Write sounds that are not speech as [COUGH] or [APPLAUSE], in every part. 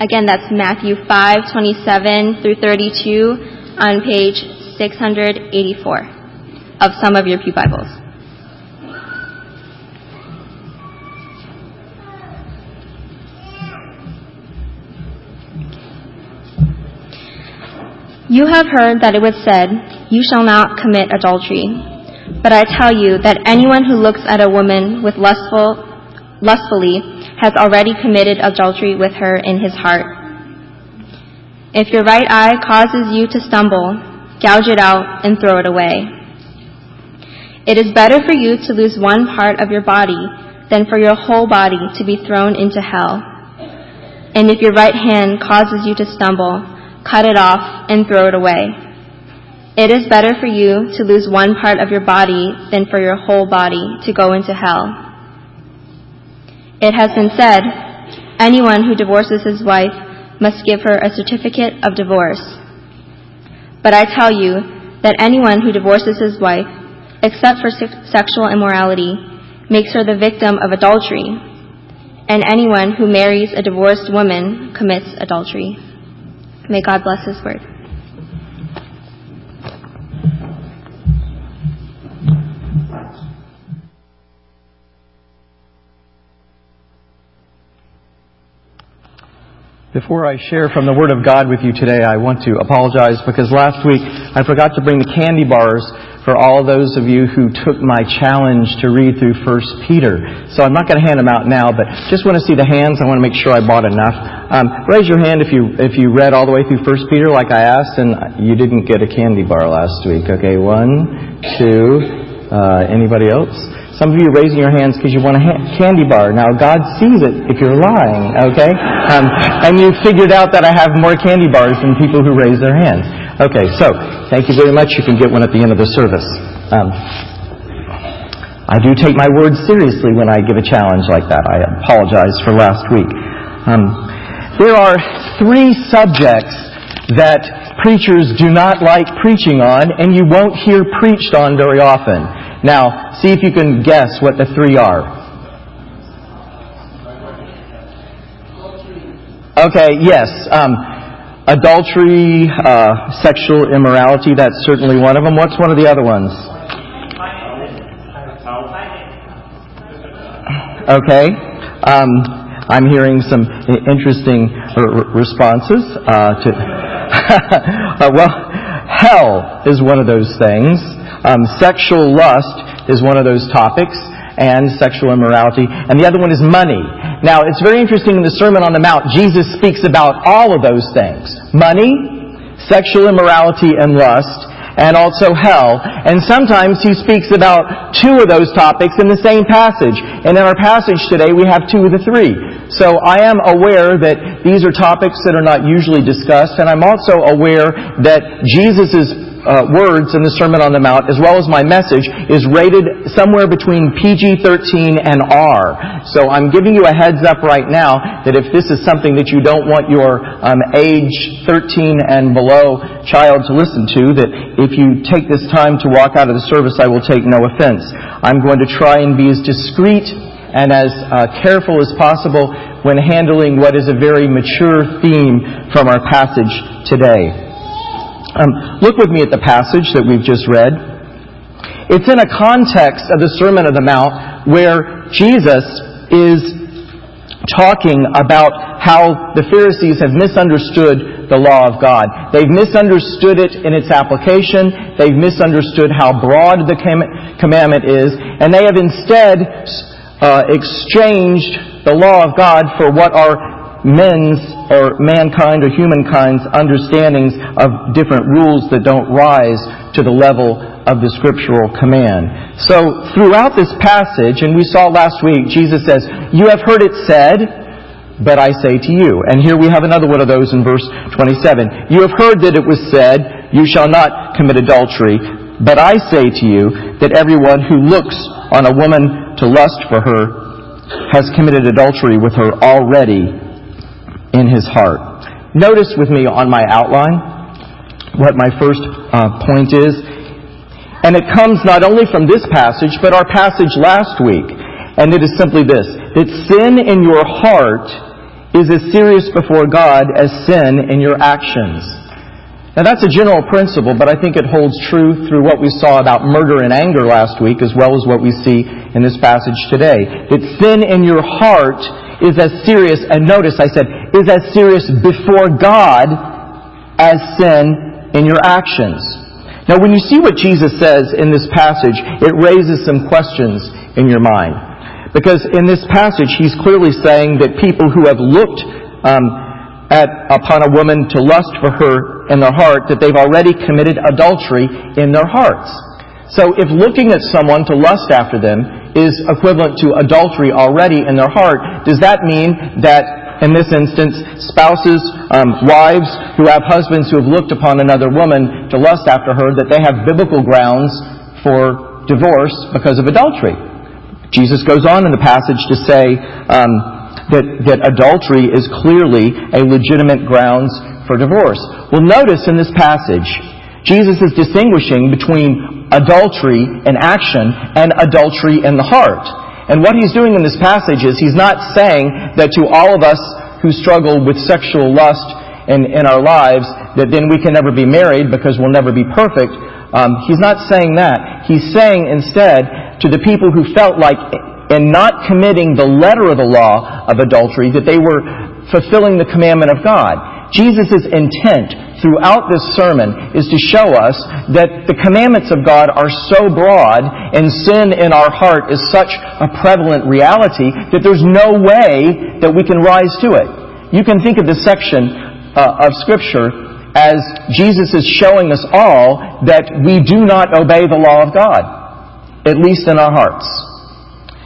Again, that's Matthew 5, 27 through 32 on page 684 of some of your Pew Bibles. You have heard that it was said, You shall not commit adultery. But I tell you that anyone who looks at a woman with lustful, lustfully has already committed adultery with her in his heart. If your right eye causes you to stumble, gouge it out and throw it away. It is better for you to lose one part of your body than for your whole body to be thrown into hell. And if your right hand causes you to stumble, cut it off, and throw it away. It is better for you to lose one part of your body than for your whole body to go into hell. It has been said, anyone who divorces his wife must give her a certificate of divorce. But I tell you that anyone who divorces his wife, except for sexual immorality, makes her the victim of adultery, and anyone who marries a divorced woman commits adultery. May God bless His word. Before I share from the Word of God with you today, I want to apologize because last week I forgot to bring the candy bars for all those of you who took my challenge to read through 1 Peter. So I'm not going to hand them out now, but just want to see the hands. I want to make sure I bought enough. Um, raise your hand if you if you read all the way through 1 Peter like I asked and you didn't get a candy bar last week. Okay, one, two. Uh, anybody else? Some of you are raising your hands because you want a ha- candy bar. Now, God sees it if you're lying, okay? Um, and you figured out that I have more candy bars than people who raise their hands. Okay, so thank you very much. You can get one at the end of the service. Um, I do take my words seriously when I give a challenge like that. I apologize for last week. Um, there are three subjects that preachers do not like preaching on, and you won't hear preached on very often. Now, see if you can guess what the three are. Okay, yes. Um, Adultery, uh, sexual immorality, that's certainly one of them. What's one of the other ones? Okay. Um, I'm hearing some interesting r- responses uh, to. [LAUGHS] uh, well, hell is one of those things. Um, sexual lust is one of those topics and sexual immorality. And the other one is money. Now, it's very interesting in the Sermon on the Mount, Jesus speaks about all of those things. Money, sexual immorality and lust, and also hell. And sometimes he speaks about two of those topics in the same passage. And in our passage today, we have two of the three. So I am aware that these are topics that are not usually discussed, and I'm also aware that Jesus' uh, words in the Sermon on the Mount, as well as my message, is rated somewhere between PG-13 and R. So I'm giving you a heads up right now that if this is something that you don't want your um, age 13 and below child to listen to, that if you take this time to walk out of the service, I will take no offense. I'm going to try and be as discreet and as uh, careful as possible when handling what is a very mature theme from our passage today. Um, look with me at the passage that we've just read. It's in a context of the Sermon on the Mount where Jesus is talking about how the Pharisees have misunderstood the law of God. They've misunderstood it in its application. They've misunderstood how broad the commandment is. And they have instead uh, exchanged the law of God for what are men's or mankind or humankind's understandings of different rules that don't rise to the level of the scriptural command. So throughout this passage, and we saw last week, Jesus says, You have heard it said, but I say to you. And here we have another one of those in verse 27. You have heard that it was said, You shall not commit adultery. But I say to you that everyone who looks on a woman to lust for her has committed adultery with her already in his heart. Notice with me on my outline what my first uh, point is. And it comes not only from this passage, but our passage last week. And it is simply this that sin in your heart is as serious before God as sin in your actions. Now that's a general principle, but I think it holds true through what we saw about murder and anger last week, as well as what we see in this passage today. That sin in your heart is as serious, and notice I said, is as serious before God as sin in your actions. Now when you see what Jesus says in this passage, it raises some questions in your mind. Because in this passage, he's clearly saying that people who have looked um, at, upon a woman to lust for her in their heart that they've already committed adultery in their hearts. So if looking at someone to lust after them is equivalent to adultery already in their heart, does that mean that in this instance, spouses, um, wives who have husbands who have looked upon another woman to lust after her, that they have biblical grounds for divorce because of adultery? Jesus goes on in the passage to say, um, that, that adultery is clearly a legitimate grounds for divorce. Well, notice in this passage, Jesus is distinguishing between adultery in action and adultery in the heart. And what he's doing in this passage is he's not saying that to all of us who struggle with sexual lust in, in our lives, that then we can never be married because we'll never be perfect. Um, he's not saying that. He's saying instead to the people who felt like in not committing the letter of the law of adultery that they were fulfilling the commandment of God. Jesus' intent throughout this sermon is to show us that the commandments of God are so broad and sin in our heart is such a prevalent reality that there's no way that we can rise to it. You can think of this section uh, of Scripture as Jesus is showing us all that we do not obey the law of God, at least in our hearts.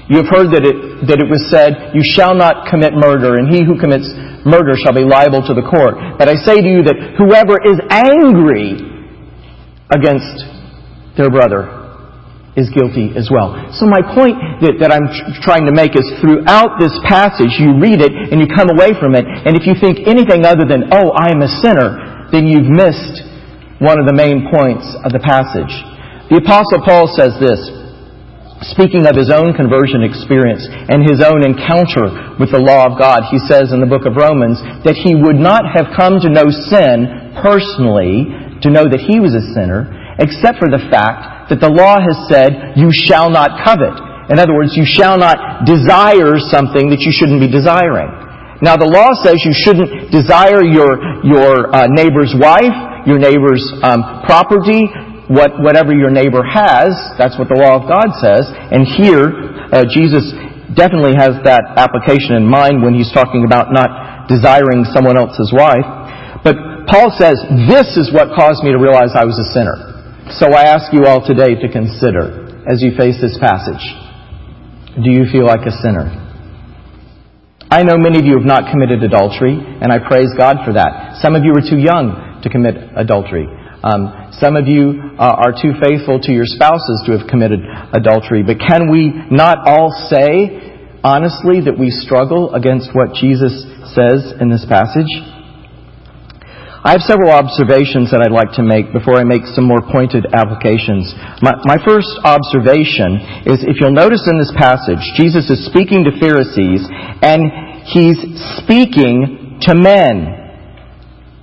You have heard that it, that it was said, You shall not commit murder, and he who commits murder shall be liable to the court. But I say to you that whoever is angry against their brother is guilty as well. So my point that, that I'm tr- trying to make is throughout this passage, you read it and you come away from it, and if you think anything other than, oh, I am a sinner, then you've missed one of the main points of the passage. The Apostle Paul says this, speaking of his own conversion experience and his own encounter with the law of God, he says in the book of Romans that he would not have come to know sin personally, to know that he was a sinner, except for the fact that the law has said, you shall not covet. In other words, you shall not desire something that you shouldn't be desiring. Now the law says you shouldn't desire your, your uh, neighbor's wife, your neighbor's um, property, what, whatever your neighbor has. That's what the law of God says. And here, uh, Jesus definitely has that application in mind when he's talking about not desiring someone else's wife. But Paul says, this is what caused me to realize I was a sinner. So I ask you all today to consider as you face this passage. Do you feel like a sinner? I know many of you have not committed adultery, and I praise God for that. Some of you are too young to commit adultery. Um, some of you uh, are too faithful to your spouses to have committed adultery. But can we not all say, honestly, that we struggle against what Jesus says in this passage? I have several observations that I'd like to make before I make some more pointed applications. My, my, first observation is if you'll notice in this passage, Jesus is speaking to Pharisees and he's speaking to men.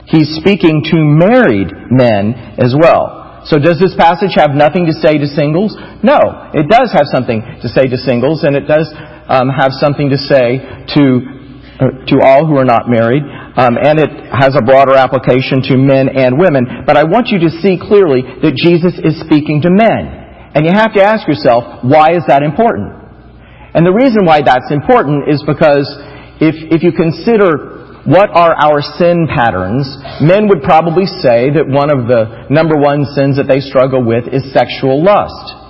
He's speaking to married men as well. So does this passage have nothing to say to singles? No. It does have something to say to singles, and it does um, have something to say to, uh, to all who are not married. Um, and it has a broader application to men and women. But I want you to see clearly that Jesus is speaking to men. And you have to ask yourself, why is that important? And the reason why that's important is because if, if you consider what are our sin patterns, men would probably say that one of the number one sins that they struggle with is sexual lust.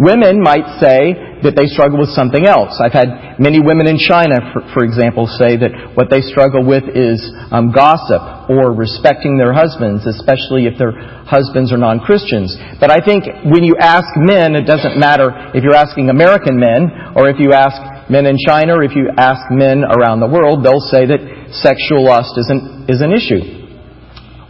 Women might say that they struggle with something else. I've had many women in China, for, for example, say that what they struggle with is um, gossip or respecting their husbands, especially if their husbands are non-Christians. But I think when you ask men, it doesn't matter if you're asking American men or if you ask men in China or if you ask men around the world, they'll say that sexual lust is an, is an issue.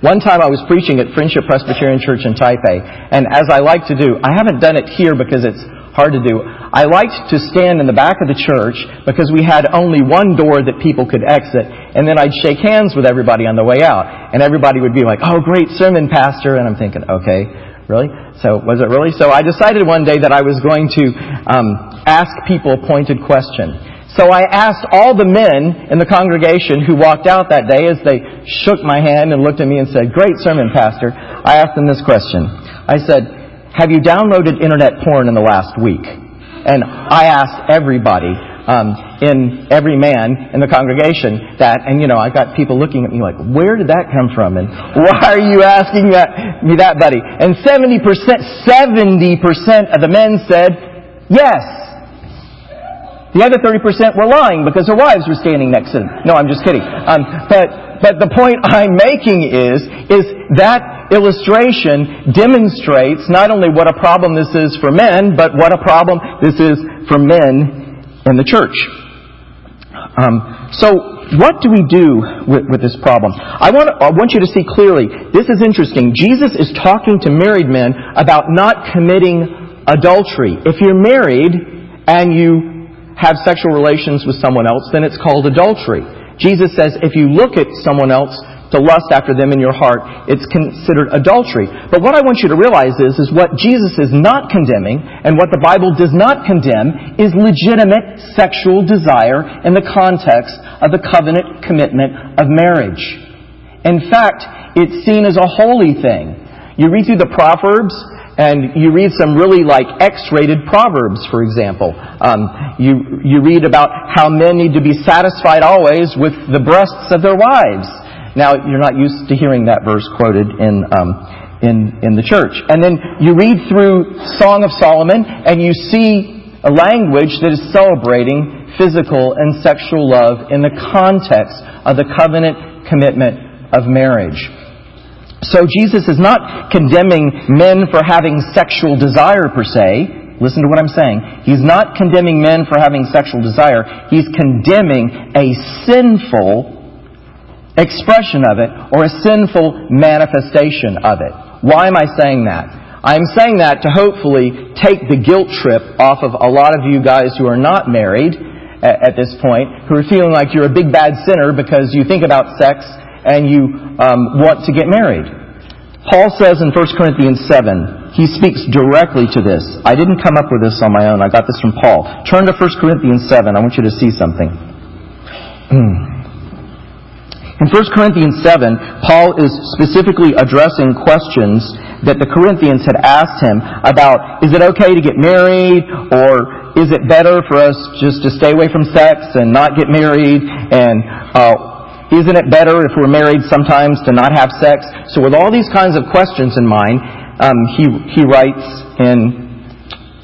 One time I was preaching at Friendship Presbyterian Church in Taipei, and as I like to do, I haven't done it here because it's hard to do. I liked to stand in the back of the church because we had only one door that people could exit, and then I'd shake hands with everybody on the way out, and everybody would be like, "Oh, great sermon, pastor," and I'm thinking, "Okay, really? So was it really?" So I decided one day that I was going to um, ask people a pointed question. So I asked all the men in the congregation who walked out that day as they shook my hand and looked at me and said, Great sermon, Pastor. I asked them this question. I said, Have you downloaded internet porn in the last week? And I asked everybody, um, in every man in the congregation that, and you know, I got people looking at me like, where did that come from? And why are you asking that, me that, buddy? And 70%, 70% of the men said, yes. The other 30% were lying because their wives were standing next to them. No, I'm just kidding. Um, but, but the point [LAUGHS] I'm making is, is that illustration demonstrates not only what a problem this is for men, but what a problem this is for men in the church. Um, so, what do we do with, with this problem? I want, I want you to see clearly, this is interesting. Jesus is talking to married men about not committing adultery. If you're married and you have sexual relations with someone else, then it's called adultery. Jesus says if you look at someone else to lust after them in your heart, it's considered adultery. But what I want you to realize is, is what Jesus is not condemning and what the Bible does not condemn is legitimate sexual desire in the context of the covenant commitment of marriage. In fact, it's seen as a holy thing. You read through the Proverbs, and you read some really like X-rated proverbs, for example. Um, you you read about how men need to be satisfied always with the breasts of their wives. Now you're not used to hearing that verse quoted in um, in in the church. And then you read through Song of Solomon, and you see a language that is celebrating physical and sexual love in the context of the covenant commitment of marriage. So Jesus is not condemning men for having sexual desire per se. Listen to what I'm saying. He's not condemning men for having sexual desire. He's condemning a sinful expression of it or a sinful manifestation of it. Why am I saying that? I'm saying that to hopefully take the guilt trip off of a lot of you guys who are not married at, this point, who are feeling like you're a big bad sinner because you think about sex and you um, want to get married. Paul says in 1 Corinthians 7, he speaks directly to this. I didn't come up with this on my own. I got this from Paul. Turn to 1 Corinthians 7. I want you to see something. In 1 Corinthians 7, Paul is specifically addressing questions that the Corinthians had asked him about is it okay to get married or is it better for us just to stay away from sex and not get married and uh, isn't it better if we're married sometimes to not have sex? So with all these kinds of questions in mind, um, he, he writes in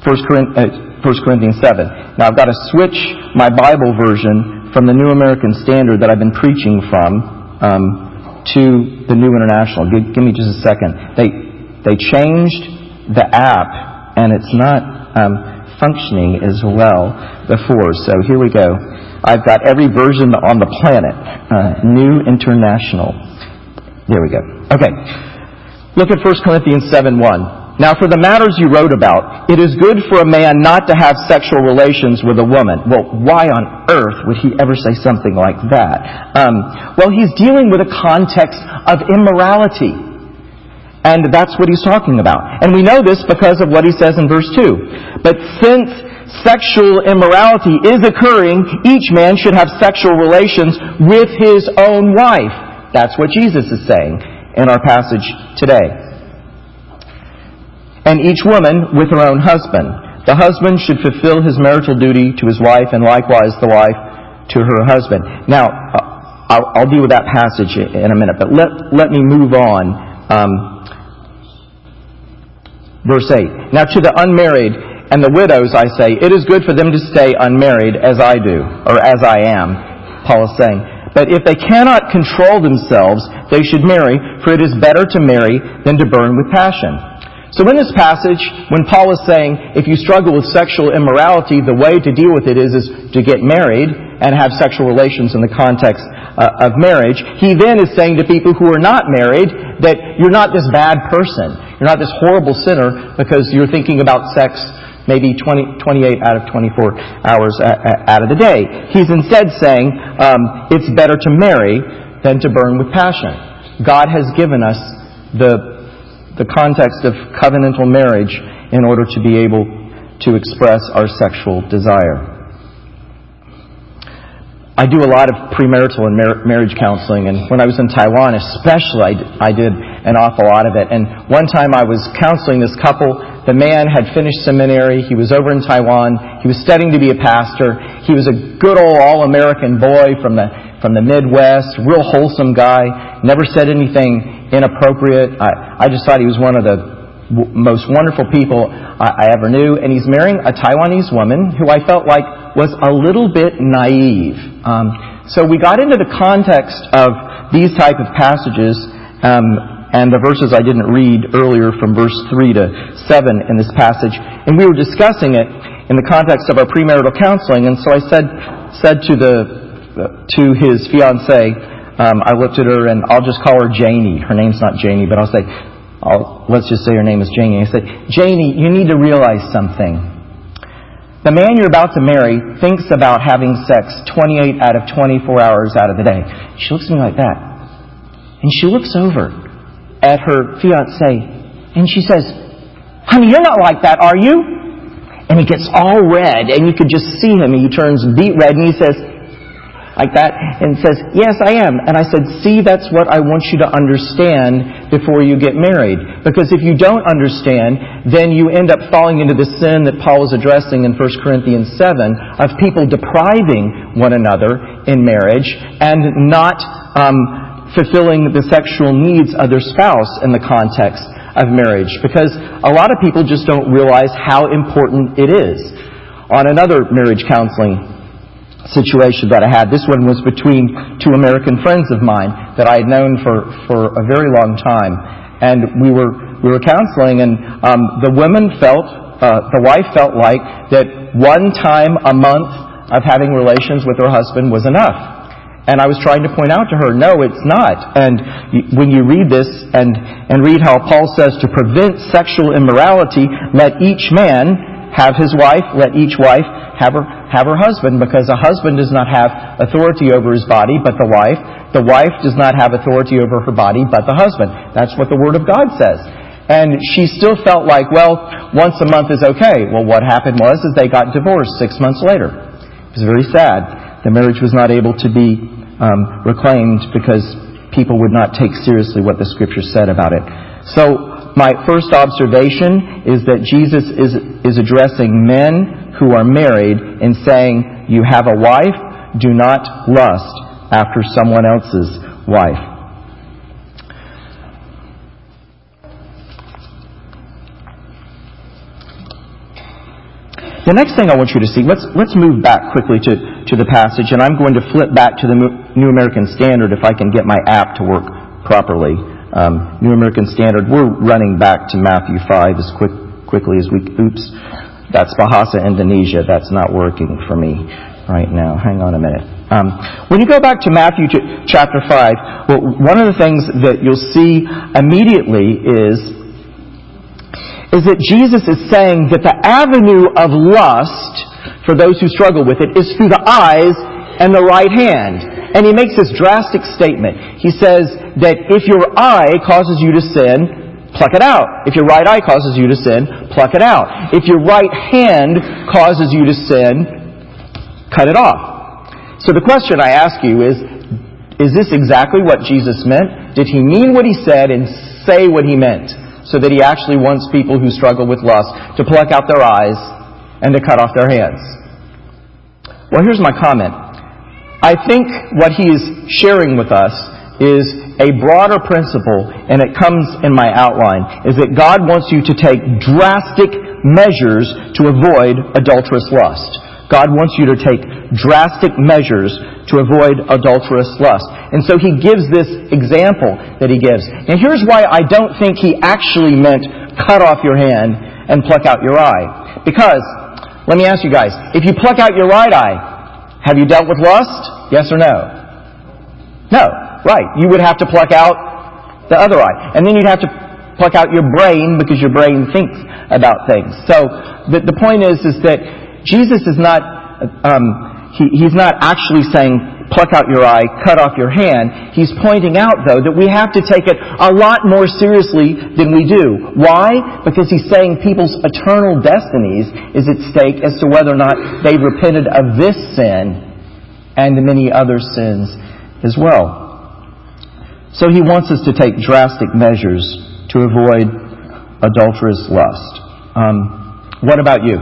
1 Corinthians, uh, 7. Now I've got to switch my Bible version from the New American Standard that I've been preaching from um, to the New International. Give, give, me just a second. They, they changed the app and it's not um, functioning as well before. So here we go. I've got every version on the planet. Uh, New International. There we go. Okay. Look at 1 Corinthians 7 1. Now, for the matters you wrote about, it is good for a man not to have sexual relations with a woman. Well, why on earth would he ever say something like that? Um, well, he's dealing with a context of immorality. And that's what he's talking about. And we know this because of what he says in verse 2. But since sexual immorality is occurring, each man should have sexual relations with his own wife. That's what Jesus is saying in our passage today. And each woman with her own husband. The husband should fulfill his marital duty to his wife, and likewise the wife to her husband. Now, uh, I'll, deal with that passage in a minute, but let, let me move on. Um, verse 8. Now, to the unmarried, and the widows, I say, it is good for them to stay unmarried as I do, or as I am, Paul is saying. But if they cannot control themselves, they should marry, for it is better to marry than to burn with passion. So in this passage, when Paul is saying, if you struggle with sexual immorality, the way to deal with it is, is to get married and have sexual relations in the context uh, of marriage. He then is saying to people who are not married that you're not this bad person. You're not this horrible sinner because you're thinking about sex maybe 20, 28 out of 24 hours out of the day. He's instead saying um, it's better to marry than to burn with passion. God has given us the, the context of covenantal marriage in order to be able to express our sexual desire. I do a lot of premarital and mar- marriage counseling, and when I was in Taiwan, especially, I, d- I did an awful lot of it. And one time I was counseling this couple. The man had finished seminary. He was over in Taiwan. He was studying to be a pastor. He was a good old all-American boy from the from the Midwest, real wholesome guy. Never said anything inappropriate. I, I just thought he was one of the most wonderful people I, I ever knew. And he's marrying a Taiwanese woman who I felt like was a little bit naive. Um, so we got into the context of these type of passages um, and the verses I didn't read earlier from verse 3 to 7 in this passage. And we were discussing it in the context of our premarital counseling. And so I said, said to, the, to his fiancee, um, I looked at her and I'll just call her Janie. Her name's not Janie, but I'll say, I'll, let's just say her name is Janie. I said, Janie, you need to realize something. The man you're about to marry thinks about having sex 28 out of 24 hours out of the day. She looks at me like that. And she looks over at her fiance and she says, Honey, you're not like that, are you? And he gets all red and you could just see him. He turns beet red and he says, like that, and says, Yes, I am. And I said, See, that's what I want you to understand before you get married. Because if you don't understand, then you end up falling into the sin that Paul was addressing in 1 Corinthians 7 of people depriving one another in marriage and not um, fulfilling the sexual needs of their spouse in the context of marriage. Because a lot of people just don't realize how important it is. On another marriage counseling situation that I had. This one was between two American friends of mine that I had known for, for a very long time. And we were, we were counseling and um, the woman felt, uh, the wife felt like that one time a month of having relations with her husband was enough. And I was trying to point out to her, no, it's not. And when you read this and, and read how Paul says to prevent sexual immorality, let each man have his wife, let each wife have her, have her husband, because a husband does not have authority over his body, but the wife. The wife does not have authority over her body, but the husband. That's what the Word of God says. And she still felt like, well, once a month is okay. Well, what happened was is they got divorced six months later. It was very sad. The marriage was not able to be um, reclaimed because people would not take seriously what the Scripture said about it. So my first observation is that Jesus is, is addressing men who are married and saying, You have a wife, do not lust after someone else's wife. The next thing I want you to see, let's, let's move back quickly to, to the passage, and I'm going to flip back to the New American Standard if I can get my app to work properly um, New American Standard. We're running back to Matthew 5 as quick, quickly as we. Oops, that's Bahasa Indonesia. That's not working for me right now. Hang on a minute. Um, when you go back to Matthew ch- chapter 5, well, one of the things that you'll see immediately is is that Jesus is saying that the avenue of lust for those who struggle with it is through the eyes and the right hand. And he makes this drastic statement. He says that if your eye causes you to sin, pluck it out. If your right eye causes you to sin, pluck it out. If your right hand causes you to sin, cut it off. So the question I ask you is, is this exactly what Jesus meant? Did he mean what he said and say what he meant? So that he actually wants people who struggle with lust to pluck out their eyes and to cut off their hands. Well, here's my comment. I think what he is sharing with us is a broader principle, and it comes in my outline, is that God wants you to take drastic measures to avoid adulterous lust. God wants you to take drastic measures to avoid adulterous lust. And so he gives this example that he gives. And here's why I don't think he actually meant cut off your hand and pluck out your eye. Because, let me ask you guys, if you pluck out your right eye, have you dealt with lust? Yes or no? No. Right. You would have to pluck out the other eye. And then you'd have to pluck out your brain because your brain thinks about things. So the, the point is, is that Jesus is not, um, he, he's not actually saying, pluck out your eye, cut off your hand. He's pointing out, though, that we have to take it a lot more seriously than we do. Why? Because he's saying people's eternal destinies is at stake as to whether or not they've repented of this sin and the many other sins as well. So he wants us to take drastic measures to avoid adulterous lust. Um, what about you?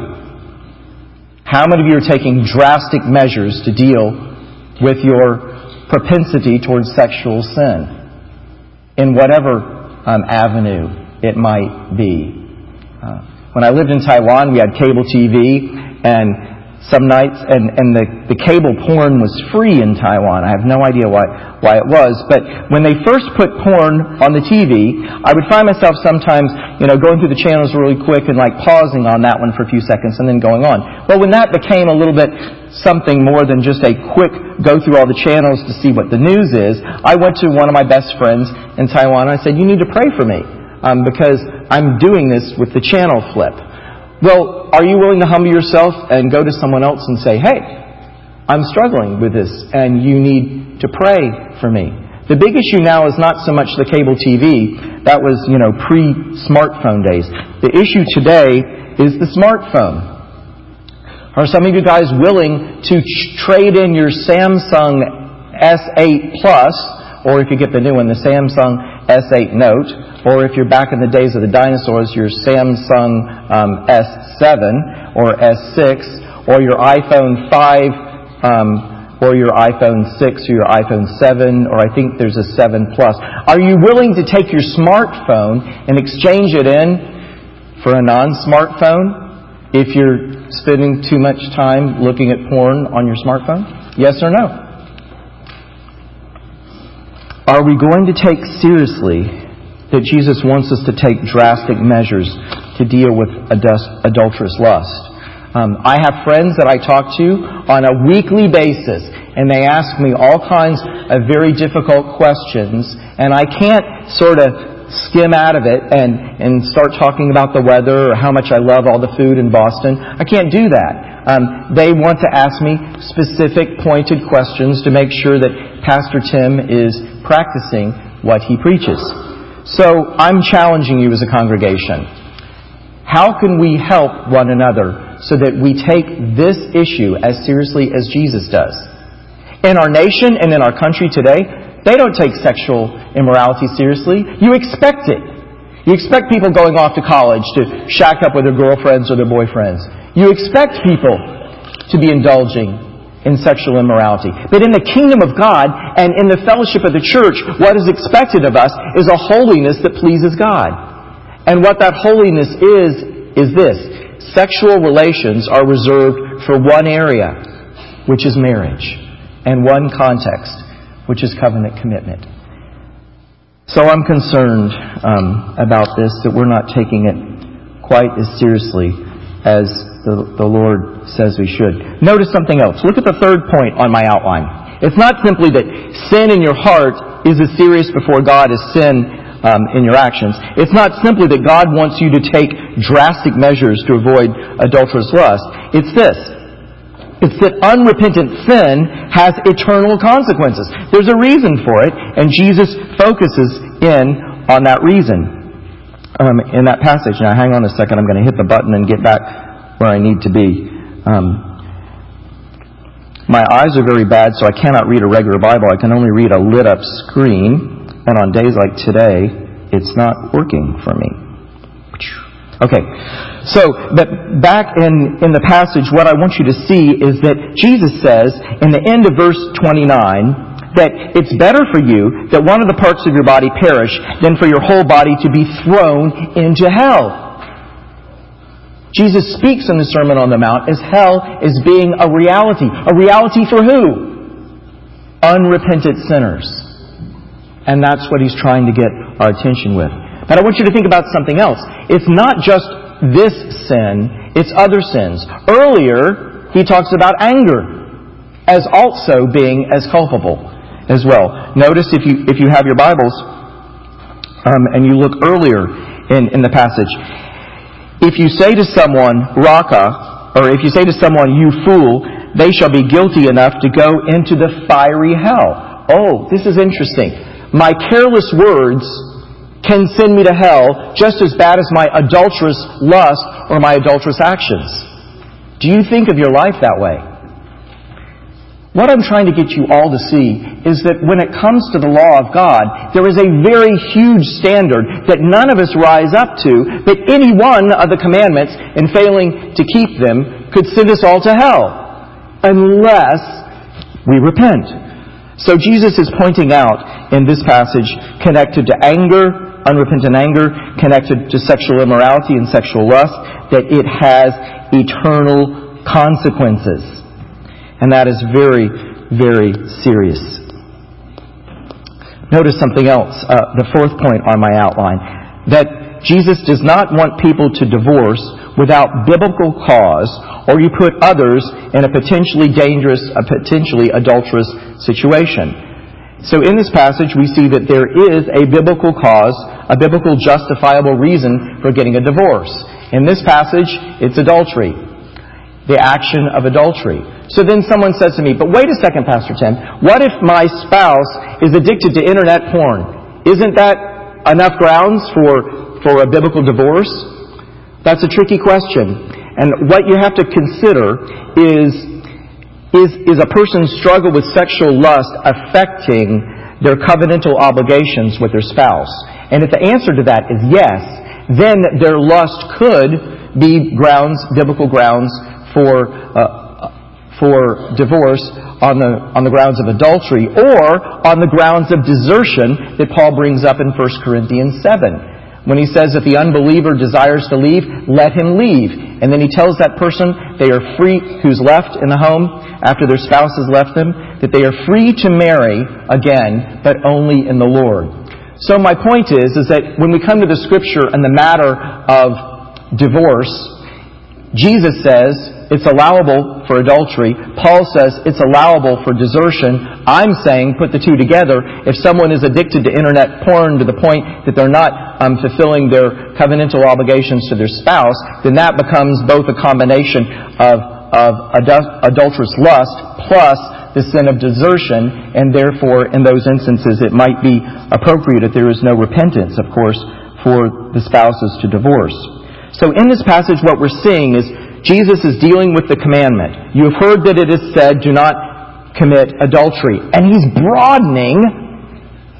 How many of you are taking drastic measures to deal with your propensity towards sexual sin in whatever um, avenue it might be. Uh, when I lived in Taiwan, we had cable TV, and some nights, and, and the, the cable porn was free in Taiwan. I have no idea why, why it was, but when they first put porn on the TV, I would find myself sometimes, you know, going through the channels really quick and like pausing on that one for a few seconds and then going on. Well, when that became a little bit something more than just a quick go through all the channels to see what the news is, I went to one of my best friends in Taiwan and I said, you need to pray for me, um, because I'm doing this with the channel flip. Well, are you willing to humble yourself and go to someone else and say, hey, I'm struggling with this and you need to pray for me? The big issue now is not so much the cable TV. That was, you know, pre-smartphone days. The issue today is the smartphone. Are some of you guys willing to trade in your Samsung S8 Plus, or if you get the new one, the Samsung S8 Note, or if you're back in the days of the dinosaurs, your Samsung um, S7 or S6, or your iPhone 5, um, or your iPhone 6 or your iPhone 7, or I think there's a 7 Plus. Are you willing to take your smartphone and exchange it in for a non-smartphone if you're spending too much time looking at porn on your smartphone? Yes or no? Are we going to take seriously that Jesus wants us to take drastic measures to deal with adulterous lust. Um, I have friends that I talk to on a weekly basis, and they ask me all kinds of very difficult questions, and I can't sort of skim out of it and, and start talking about the weather or how much I love all the food in Boston. I can't do that. Um, they want to ask me specific, pointed questions to make sure that Pastor Tim is practicing what he preaches. So I'm challenging you as a congregation. How can we help one another so that we take this issue as seriously as Jesus does? In our nation and in our country today, they don't take sexual immorality seriously. You expect it. You expect people going off to college to shack up with their girlfriends or their boyfriends. You expect people to be indulging in sexual immorality. But in the kingdom of God and in the fellowship of the church, what is expected of us is a holiness that pleases God. And what that holiness is, is this. Sexual relations are reserved for one area, which is marriage, and one context, which is covenant commitment. So I'm concerned um, about this, that we're not taking it quite as seriously as the, the Lord says we should. Notice something else. Look at the third point on my outline. It's not simply that sin in your heart is as serious before God as sin um, in your actions. It's not simply that God wants you to take drastic measures to avoid adulterous lust. It's this. It's that unrepentant sin has eternal consequences. There's a reason for it, and Jesus focuses in on that reason um, in that passage. Now, hang on a second. I'm going to hit the button and get back where I need to be. Um, my eyes are very bad, so I cannot read a regular Bible. I can only read a lit up screen, and on days like today, it's not working for me. Okay, so but back in, in the passage, what I want you to see is that Jesus says in the end of verse 29 that it's better for you that one of the parts of your body perish than for your whole body to be thrown into hell. Jesus speaks in the Sermon on the Mount as hell is being a reality. A reality for who? Unrepentant sinners. And that's what he's trying to get our attention with. But I want you to think about something else. It's not just this sin, it's other sins. Earlier, he talks about anger as also being as culpable as well. Notice if you, if you have your Bibles, um, and you look earlier in, in the passage. If you say to someone, Raca, or if you say to someone, you fool, they shall be guilty enough to go into the fiery hell. Oh, this is interesting. My careless words can send me to hell just as bad as my adulterous lust or my adulterous actions. Do you think of your life that way? What I'm trying to get you all to see is that when it comes to the law of God, there is a very huge standard that none of us rise up to, that any one of the commandments, in failing to keep them, could send us all to hell. Unless we repent. So Jesus is pointing out in this passage, connected to anger, unrepentant anger, connected to sexual immorality and sexual lust, that it has eternal consequences. And that is very, very serious. Notice something else, uh, the fourth point on my outline, that Jesus does not want people to divorce without biblical cause, or you put others in a potentially dangerous, a potentially adulterous situation. So in this passage, we see that there is a biblical cause, a biblical justifiable reason for getting a divorce. In this passage, it's adultery. The action of adultery. So then someone says to me, but wait a second, Pastor Tim, what if my spouse is addicted to internet porn? Isn't that enough grounds for, for a biblical divorce? That's a tricky question. And what you have to consider is, is, is a person's struggle with sexual lust affecting their covenantal obligations with their spouse? And if the answer to that is yes, then their lust could be grounds, biblical grounds for uh, for divorce on the, on the grounds of adultery or on the grounds of desertion that Paul brings up in 1 Corinthians 7. When he says if the unbeliever desires to leave, let him leave. And then he tells that person they are free, who's left in the home after their spouse has left them, that they are free to marry again, but only in the Lord. So my point is, is that when we come to the scripture and the matter of divorce, Jesus says it's allowable for adultery. Paul says it's allowable for desertion. I'm saying put the two together. If someone is addicted to internet porn to the point that they're not um, fulfilling their covenantal obligations to their spouse, then that becomes both a combination of, of adulterous lust plus the sin of desertion, and therefore, in those instances, it might be appropriate if there is no repentance, of course, for the spouses to divorce. So in this passage, what we're seeing is Jesus is dealing with the commandment. You have heard that it is said, do not commit adultery. And he's broadening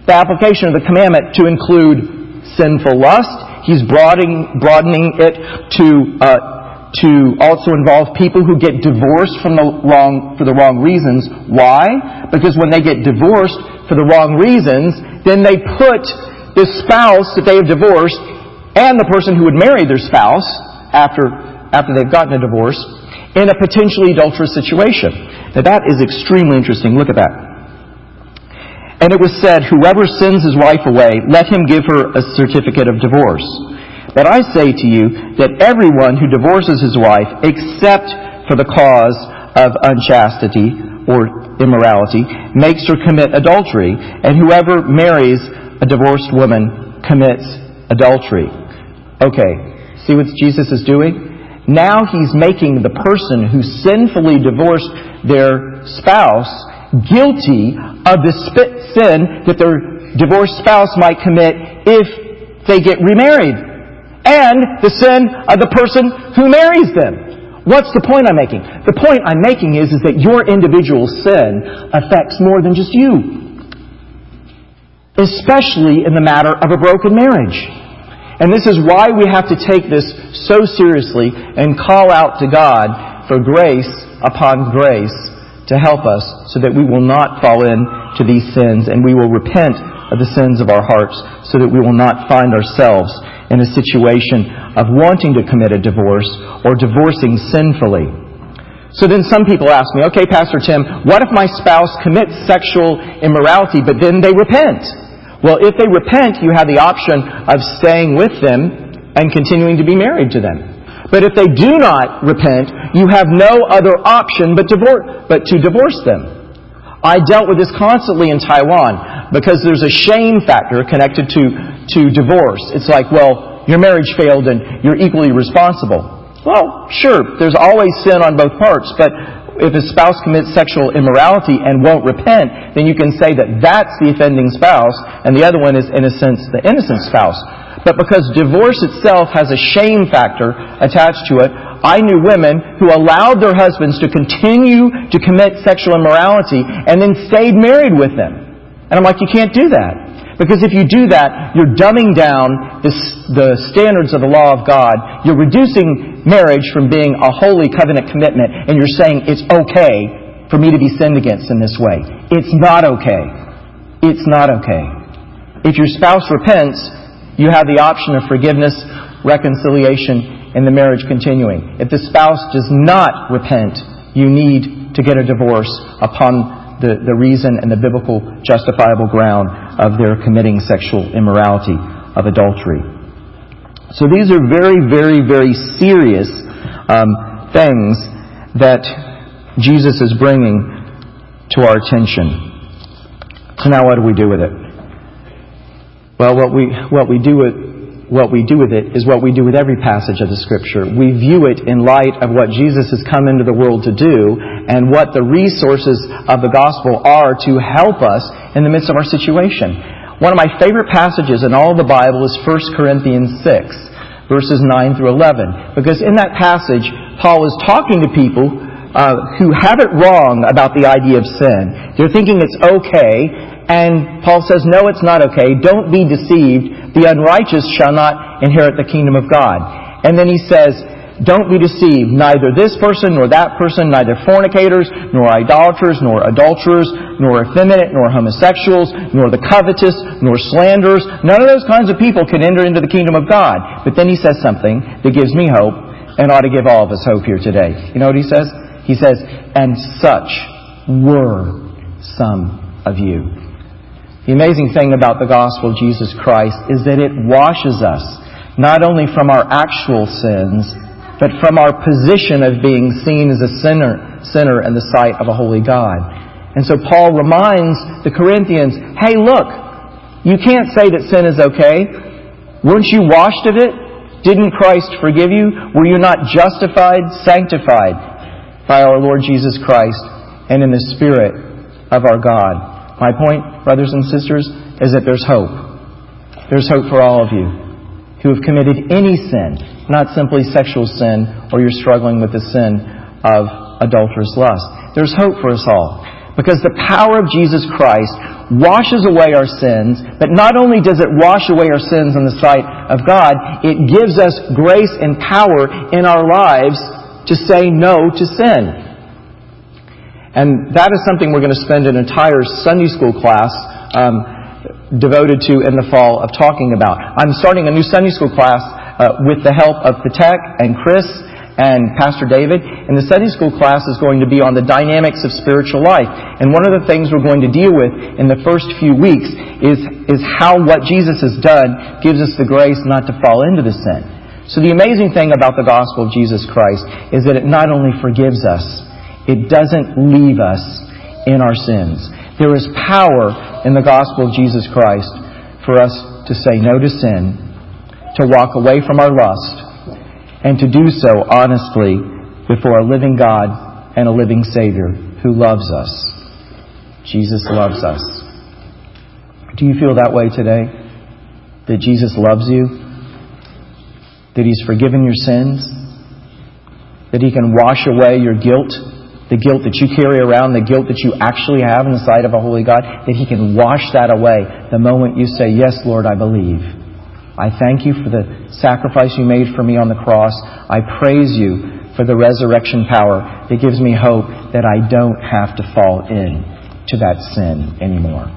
the application of the commandment to include sinful lust. He's broadening, broadening it to, uh, to also involve people who get divorced from the wrong, for the wrong reasons. Why? Because when they get divorced for the wrong reasons, then they put the spouse that they have divorced and the person who would marry their spouse after after they've gotten a divorce in a potentially adulterous situation. Now that is extremely interesting. Look at that. And it was said, whoever sends his wife away, let him give her a certificate of divorce. But I say to you that everyone who divorces his wife, except for the cause of unchastity or immorality, makes her commit adultery, and whoever marries a divorced woman commits adultery. Okay, see what Jesus is doing? Now he's making the person who sinfully divorced their spouse guilty of the sin that their divorced spouse might commit if they get remarried. And the sin of the person who marries them. What's the point I'm making? The point I'm making is, is that your individual sin affects more than just you. Especially in the matter of a broken marriage. And this is why we have to take this so seriously and call out to God for grace upon grace to help us so that we will not fall into these sins and we will repent of the sins of our hearts so that we will not find ourselves in a situation of wanting to commit a divorce or divorcing sinfully. So then some people ask me, okay, Pastor Tim, what if my spouse commits sexual immorality but then they repent? Well, if they repent, you have the option of staying with them and continuing to be married to them. But if they do not repent, you have no other option but, but to divorce them. I dealt with this constantly in Taiwan because there's a shame factor connected to, to divorce. It's like, well, your marriage failed and you're equally responsible. Well, sure, there's always sin on both parts, but if a spouse commits sexual immorality and won't repent, then you can say that that's the offending spouse, and the other one is, in a sense, the innocent spouse. But because divorce itself has a shame factor attached to it, I knew women who allowed their husbands to continue to commit sexual immorality and then stayed married with them. And I'm like, you can't do that. Because if you do that, you're dumbing down the, the standards of the law of God. You're reducing marriage from being a holy covenant commitment, and you're saying it's okay for me to be sinned against in this way. It's not okay. It's not okay. If your spouse repents, you have the option of forgiveness, reconciliation, and the marriage continuing. If the spouse does not repent, you need to get a divorce upon the, the reason and the biblical justifiable ground of their committing sexual immorality of adultery. So these are very, very, very serious um, things that Jesus is bringing to our attention. So now what do we do with it? Well, what we, what we do with what we do with it is what we do with every passage of the Scripture. We view it in light of what Jesus has come into the world to do and what the resources of the gospel are to help us in the midst of our situation. One of my favorite passages in all the Bible is 1 Corinthians 6, verses 9 through 11. Because in that passage, Paul is talking to people uh, who have it wrong about the idea of sin. They're thinking it's okay, and Paul says, no, it's not okay. Don't be deceived the unrighteous shall not inherit the kingdom of God. And then he says, don't be deceived. Neither this person nor that person, neither fornicators, nor idolaters, nor adulterers, nor effeminate, nor homosexuals, nor the covetous, nor slanderers. None of those kinds of people can enter into the kingdom of God. But then he says something that gives me hope and ought to give all of us hope here today. You know what he says? He says, and such were some of you. The amazing thing about the gospel of Jesus Christ is that it washes us not only from our actual sins, but from our position of being seen as a sinner, sinner in the sight of a holy God. And so Paul reminds the Corinthians, hey look, you can't say that sin is okay. Weren't you washed of it? Didn't Christ forgive you? Were you not justified, sanctified by our Lord Jesus Christ and in the Spirit of our God? My point, brothers and sisters, is that there's hope. There's hope for all of you who have committed any sin, not simply sexual sin or you're struggling with the sin of adulterous lust. There's hope for us all. Because the power of Jesus Christ washes away our sins, but not only does it wash away our sins in the sight of God, it gives us grace and power in our lives to say no to sin. And that is something we're going to spend an entire Sunday school class um, devoted to in the fall of talking about. I'm starting a new Sunday school class uh, with the help of Patek and Chris and Pastor David. And the Sunday school class is going to be on the dynamics of spiritual life. And one of the things we're going to deal with in the first few weeks is, is how what Jesus has done gives us the grace not to fall into the sin. So the amazing thing about the gospel of Jesus Christ is that it not only forgives us, it doesn't leave us in our sins. There is power in the gospel of Jesus Christ for us to say no to sin, to walk away from our lust, and to do so honestly before a living God and a living Savior who loves us. Jesus loves us. Do you feel that way today? That Jesus loves you? That He's forgiven your sins? That He can wash away your guilt the guilt that you carry around, the guilt that you actually have in the sight of a holy God, that He can wash that away the moment you say, Yes, Lord, I believe. I thank you for the sacrifice you made for me on the cross. I praise you for the resurrection power that gives me hope that I don't have to fall in to that sin anymore.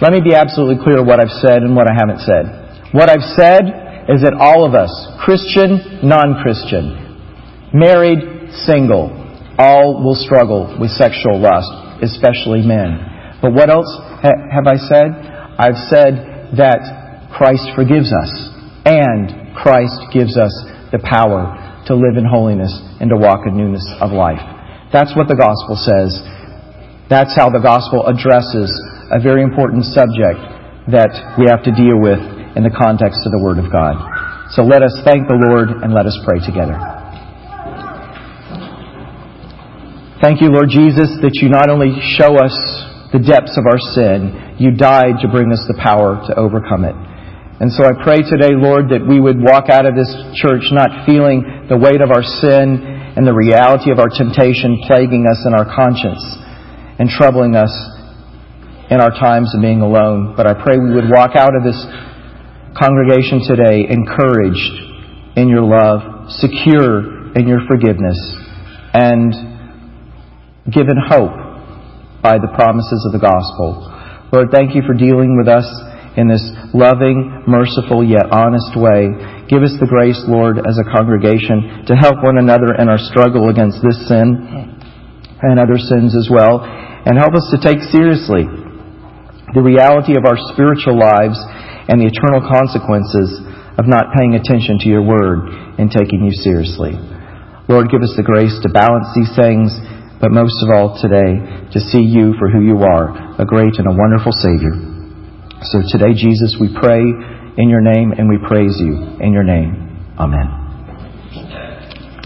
Let me be absolutely clear what I've said and what I haven't said. What I've said is that all of us, Christian, non-Christian, married, single, all will struggle with sexual lust, especially men. But what else have I said? I've said that Christ forgives us and Christ gives us the power to live in holiness and to walk in newness of life. That's what the gospel says. That's how the gospel addresses a very important subject that we have to deal with in the context of the Word of God. So let us thank the Lord and let us pray together. Thank you, Lord Jesus, that you not only show us the depths of our sin, you died to bring us the power to overcome it. And so I pray today, Lord, that we would walk out of this church not feeling the weight of our sin and the reality of our temptation plaguing us in our conscience and troubling us in our times of being alone. But I pray we would walk out of this congregation today encouraged in your love, secure in your forgiveness, and given hope by the promises of the gospel. Lord, thank you for dealing with us in this loving, merciful, yet honest way. Give us the grace, Lord, as a congregation to help one another in our struggle against this sin and other sins as well. And help us to take seriously the reality of our spiritual lives and the eternal consequences of not paying attention to your word and taking you seriously. Lord, give us the grace to balance these things, but most of all today, to see you for who you are, a great and a wonderful Savior. So today, Jesus, we pray in your name and we praise you in your name. Amen.